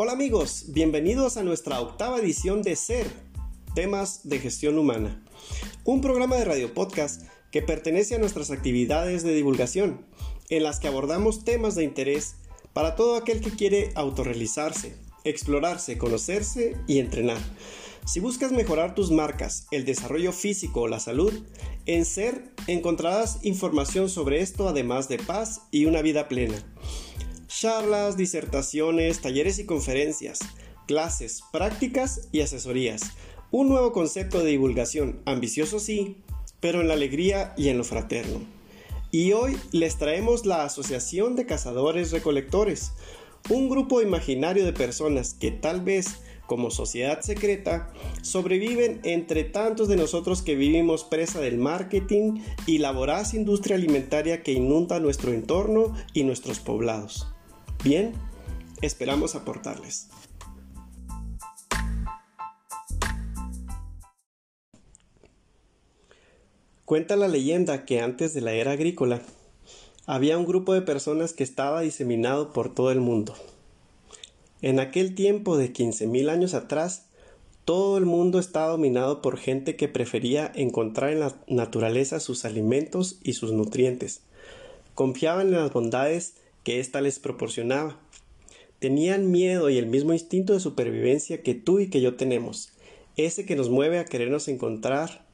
Hola amigos, bienvenidos a nuestra octava edición de Ser, temas de gestión humana, un programa de radio podcast que pertenece a nuestras actividades de divulgación, en las que abordamos temas de interés para todo aquel que quiere autorrealizarse, explorarse, conocerse y entrenar. Si buscas mejorar tus marcas, el desarrollo físico o la salud, en Ser encontrarás información sobre esto además de paz y una vida plena. Charlas, disertaciones, talleres y conferencias, clases, prácticas y asesorías. Un nuevo concepto de divulgación, ambicioso sí, pero en la alegría y en lo fraterno. Y hoy les traemos la Asociación de Cazadores Recolectores, un grupo imaginario de personas que tal vez como sociedad secreta sobreviven entre tantos de nosotros que vivimos presa del marketing y la voraz industria alimentaria que inunda nuestro entorno y nuestros poblados. Bien, esperamos aportarles. Cuenta la leyenda que antes de la era agrícola había un grupo de personas que estaba diseminado por todo el mundo. En aquel tiempo de 15.000 años atrás, todo el mundo estaba dominado por gente que prefería encontrar en la naturaleza sus alimentos y sus nutrientes. Confiaban en las bondades que ésta les proporcionaba. Tenían miedo y el mismo instinto de supervivencia que tú y que yo tenemos, ese que nos mueve a querernos encontrar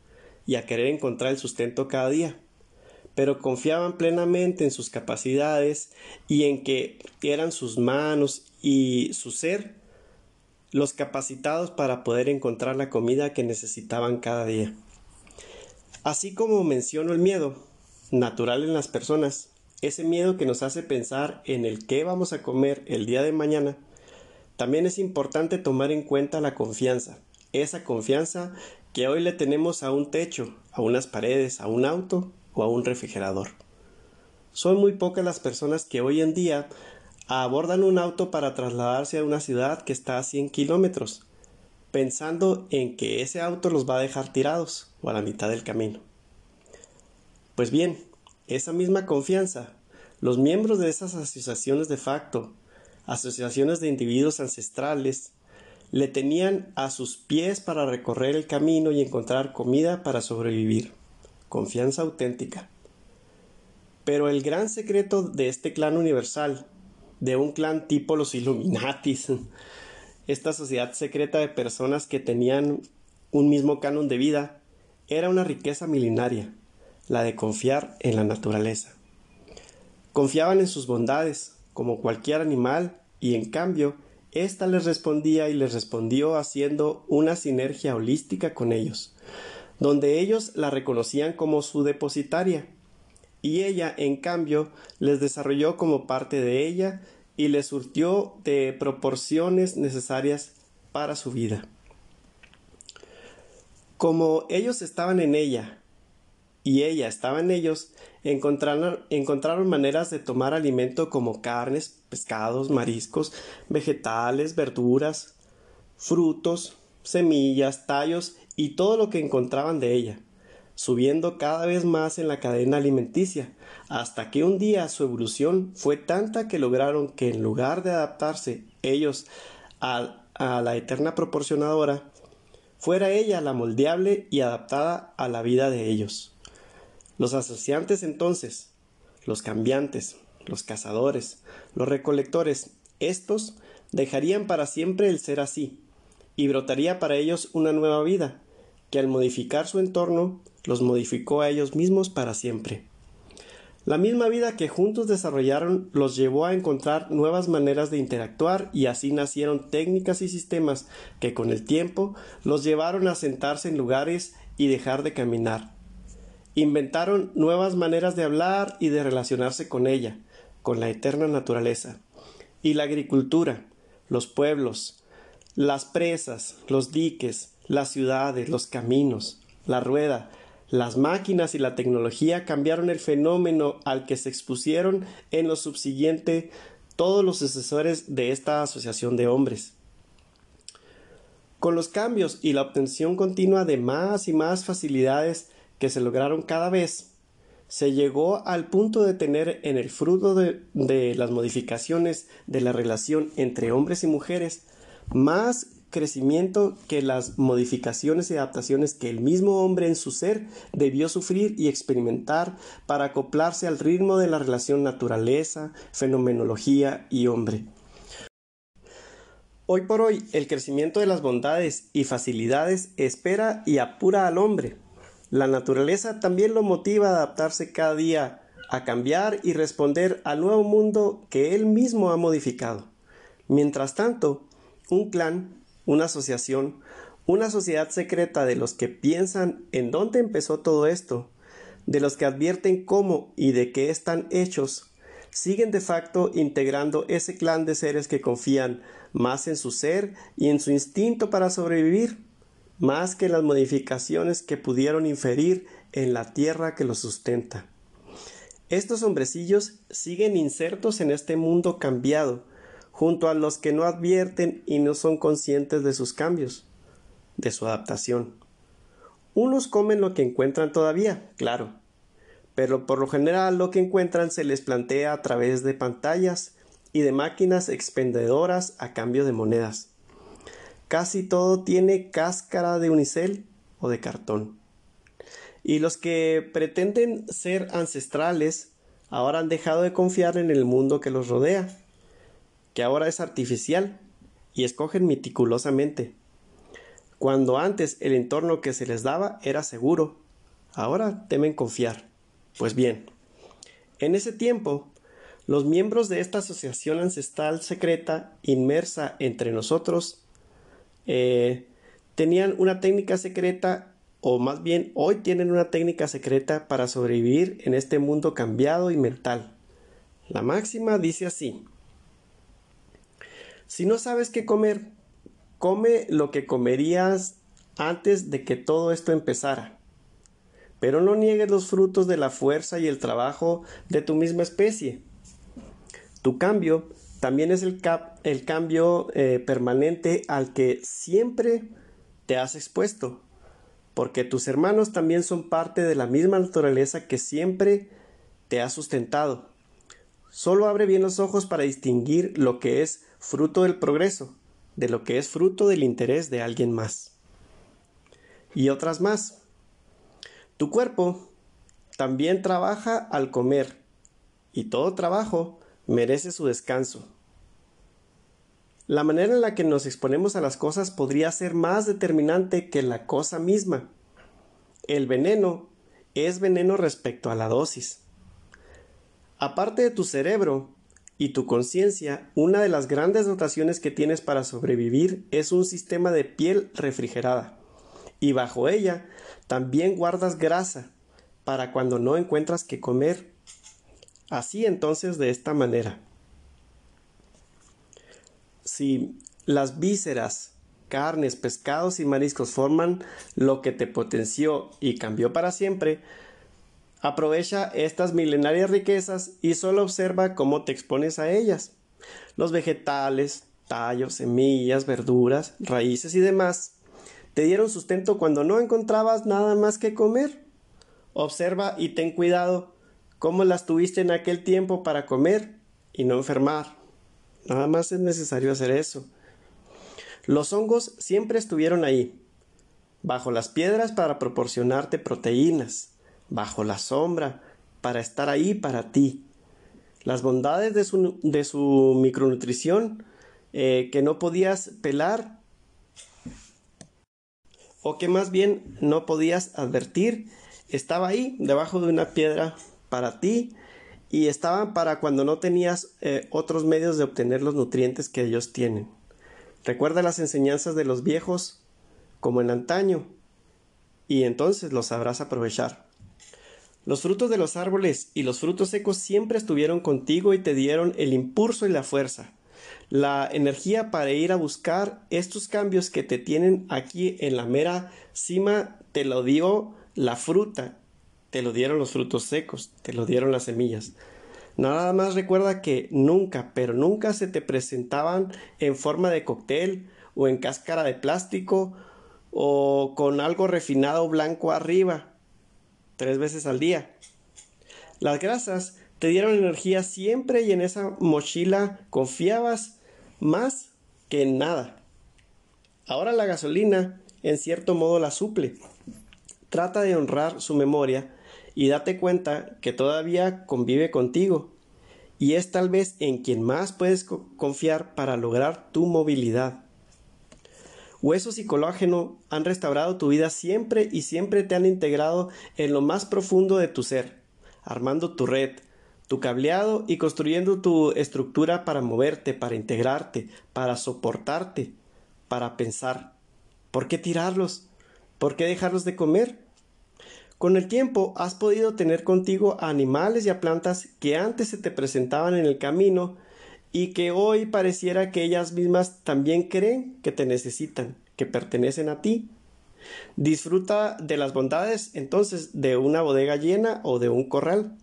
y a querer encontrar el sustento cada día. Pero confiaban plenamente en sus capacidades y en que eran sus manos y su ser los capacitados para poder encontrar la comida que necesitaban cada día. Así como menciono el miedo, natural en las personas, ese miedo que nos hace pensar en el qué vamos a comer el día de mañana, también es importante tomar en cuenta la confianza, esa confianza que hoy le tenemos a un techo, a unas paredes, a un auto o a un refrigerador. Son muy pocas las personas que hoy en día abordan un auto para trasladarse a una ciudad que está a 100 kilómetros, pensando en que ese auto los va a dejar tirados o a la mitad del camino. Pues bien, esa misma confianza, los miembros de esas asociaciones de facto, asociaciones de individuos ancestrales, le tenían a sus pies para recorrer el camino y encontrar comida para sobrevivir. Confianza auténtica. Pero el gran secreto de este clan universal, de un clan tipo los Illuminatis, esta sociedad secreta de personas que tenían un mismo canon de vida, era una riqueza milenaria, la de confiar en la naturaleza. Confiaban en sus bondades, como cualquier animal, y en cambio esta les respondía y les respondió haciendo una sinergia holística con ellos, donde ellos la reconocían como su depositaria, y ella, en cambio, les desarrolló como parte de ella y les surtió de proporciones necesarias para su vida. Como ellos estaban en ella y ella estaba en ellos, encontraron, maneras de tomar alimento como carnes, pescados, mariscos, vegetales, verduras, frutos, semillas, tallos y todo lo que encontraban de ella, subiendo cada vez más en la cadena alimenticia, hasta que un día su evolución fue tanta que lograron que en lugar de adaptarse ellos a, a la eterna proporcionadora, fuera ella la moldeable y adaptada a la vida de ellos. Los asociantes entonces, los cambiantes, los cazadores, los recolectores, estos dejarían para siempre el ser así, y brotaría para ellos una nueva vida, que al modificar su entorno los modificó a ellos mismos para siempre. La misma vida que juntos desarrollaron los llevó a encontrar nuevas maneras de interactuar y así nacieron técnicas y sistemas que con el tiempo los llevaron a sentarse en lugares y dejar de caminar, Inventaron nuevas maneras de hablar y de relacionarse con ella, con la eterna naturaleza. Y la agricultura, los pueblos, las presas, los diques, las ciudades, los caminos, la rueda, las máquinas y la tecnología cambiaron el fenómeno al que se expusieron en lo subsiguiente todos los sucesores de esta asociación de hombres. Con los cambios y la obtención continua de más y más facilidades que se lograron cada vez, se llegó al punto de tener en el fruto de, de, las modificaciones de la relación entre hombres y mujeres más crecimiento que las modificaciones y adaptaciones que el mismo hombre en su ser debió sufrir y experimentar para acoplarse al ritmo de la relación naturaleza, fenomenología y hombre. Hoy por hoy, el crecimiento de las bondades y facilidades espera y apura al hombre. La naturaleza también lo motiva a adaptarse cada día, a cambiar y responder al nuevo mundo que él mismo ha modificado. Mientras tanto, un clan una asociación, una sociedad secreta de los que piensan en dónde empezó todo esto, de los que advierten cómo y de qué están hechos, siguen de facto integrando ese clan de seres que confían más en su ser y en su instinto para sobrevivir, más que las modificaciones que pudieron inferir en la tierra que los sustenta. Estos hombrecillos siguen insertos en este mundo cambiado, junto a los que no advierten y no son conscientes de sus cambios, de su adaptación. Unos comen lo que encuentran todavía, claro, pero por lo general lo que encuentran se les plantea a través de pantallas y de máquinas expendedoras a cambio de monedas. Casi todo tiene cáscara de unicel o de cartón. Y los que pretenden ser ancestrales ahora han dejado de confiar en el mundo que los rodea que ahora es artificial y escogen meticulosamente. Cuando antes el entorno que se les daba era seguro, ahora temen confiar. Pues bien, en ese tiempo, los miembros de esta asociación ancestral secreta inmersa entre nosotros eh, tenían una técnica secreta o más bien hoy tienen una técnica secreta para sobrevivir en este mundo cambiado y mental. La máxima dice así si no sabes qué comer, come lo que comerías antes de que todo esto empezara. Pero no niegues los frutos de la fuerza y el trabajo de tu misma especie. Tu cambio también es el, cambio eh, permanente al que siempre te has expuesto, porque tus hermanos también son parte de la misma naturaleza que siempre te ha sustentado. Solo abre bien los ojos para distinguir lo que es fruto del progreso, de lo que es fruto del interés de alguien más. Y otras más. Tu cuerpo también trabaja al comer, y todo trabajo merece su descanso. La manera en la que nos exponemos a las cosas podría ser más determinante que la cosa misma. El veneno es veneno respecto a la dosis. Aparte de tu cerebro, y tu conciencia, una de las grandes dotaciones que tienes para sobrevivir es un sistema de piel refrigerada. Y bajo ella también guardas grasa para cuando no encuentras qué comer. Así entonces de esta manera. Si las vísceras, carnes, pescados y mariscos forman lo que te potenció y cambió para siempre, Aprovecha estas milenarias riquezas y solo observa cómo te expones a ellas. Los vegetales, tallos, semillas, verduras, raíces y demás te dieron sustento cuando no encontrabas nada más que comer. Observa y ten cuidado cómo las tuviste en aquel tiempo para comer y no enfermar. Nada más es necesario hacer eso. Los hongos siempre estuvieron ahí, bajo las piedras para proporcionarte proteínas bajo la sombra, para estar ahí para ti. Las bondades de su, de su micronutrición eh, que no podías pelar o que más bien no podías advertir, estaba ahí debajo de una piedra para ti y estaban para cuando no tenías eh, otros medios de obtener los nutrientes que ellos tienen. Recuerda las enseñanzas de los viejos como en antaño y entonces los sabrás aprovechar. Los frutos de los árboles y los frutos secos siempre estuvieron contigo y te dieron el impulso y la fuerza, la energía para ir a buscar estos cambios que te tienen aquí en la mera cima, te lo dio la fruta, te lo dieron los frutos secos, te lo dieron las semillas. Nada más recuerda que nunca, pero nunca se te presentaban en forma de cóctel o en cáscara de plástico o con algo refinado blanco arriba tres veces al día. Las grasas te dieron energía siempre y en esa mochila confiabas más que en nada. Ahora la gasolina en cierto modo la suple. Trata de honrar su memoria y date cuenta que todavía convive contigo y es tal vez en quien más puedes confiar para lograr tu movilidad. Huesos y colágeno han restaurado tu vida siempre y siempre te han integrado en lo más profundo de tu ser, armando tu red, tu cableado y construyendo tu estructura para moverte, para integrarte, para soportarte, para pensar. ¿Por qué tirarlos? ¿Por qué dejarlos de comer? Con el tiempo has podido tener contigo a animales y a plantas que antes se te presentaban en el camino y que hoy pareciera que ellas mismas también creen que te necesitan, que pertenecen a ti. Disfruta de las bondades entonces de una bodega llena o de un corral.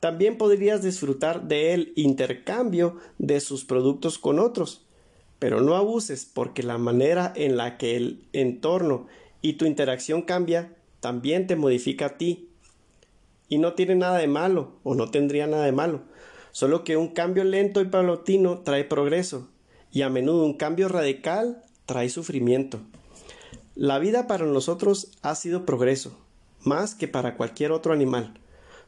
También podrías disfrutar del intercambio de sus productos con otros, pero no abuses porque la manera en la que el entorno y tu interacción cambia también te modifica a ti. Y no tiene nada de malo, o no tendría nada de malo, solo que un cambio lento y paulatino trae progreso, y a menudo un cambio radical trae sufrimiento. La vida para nosotros ha sido progreso, más que para cualquier otro animal,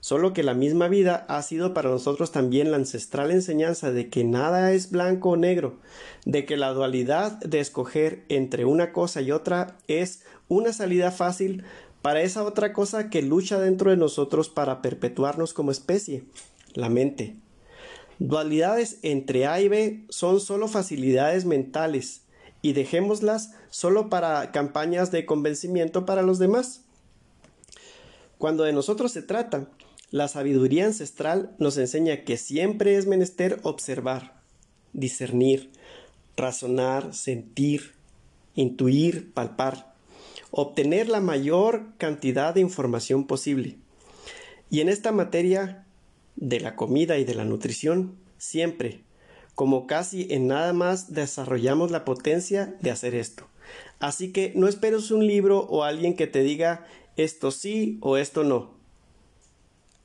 solo que la misma vida ha sido para nosotros también la ancestral enseñanza de que nada es blanco o negro, de que la dualidad de escoger entre una cosa y otra es una salida fácil para esa otra cosa que lucha dentro de nosotros para perpetuarnos como especie, la mente. Dualidades entre A y B son solo facilidades mentales y dejémoslas solo para campañas de convencimiento para los demás. Cuando de nosotros se trata, la sabiduría ancestral nos enseña que siempre es menester observar, discernir, razonar, sentir, intuir, palpar obtener la mayor cantidad de información posible. Y en esta materia de la comida y de la nutrición, siempre, como casi en nada más, desarrollamos la potencia de hacer esto. Así que no esperes un libro o alguien que te diga esto sí o esto no.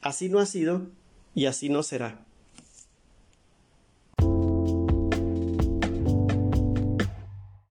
Así no ha sido y así no será.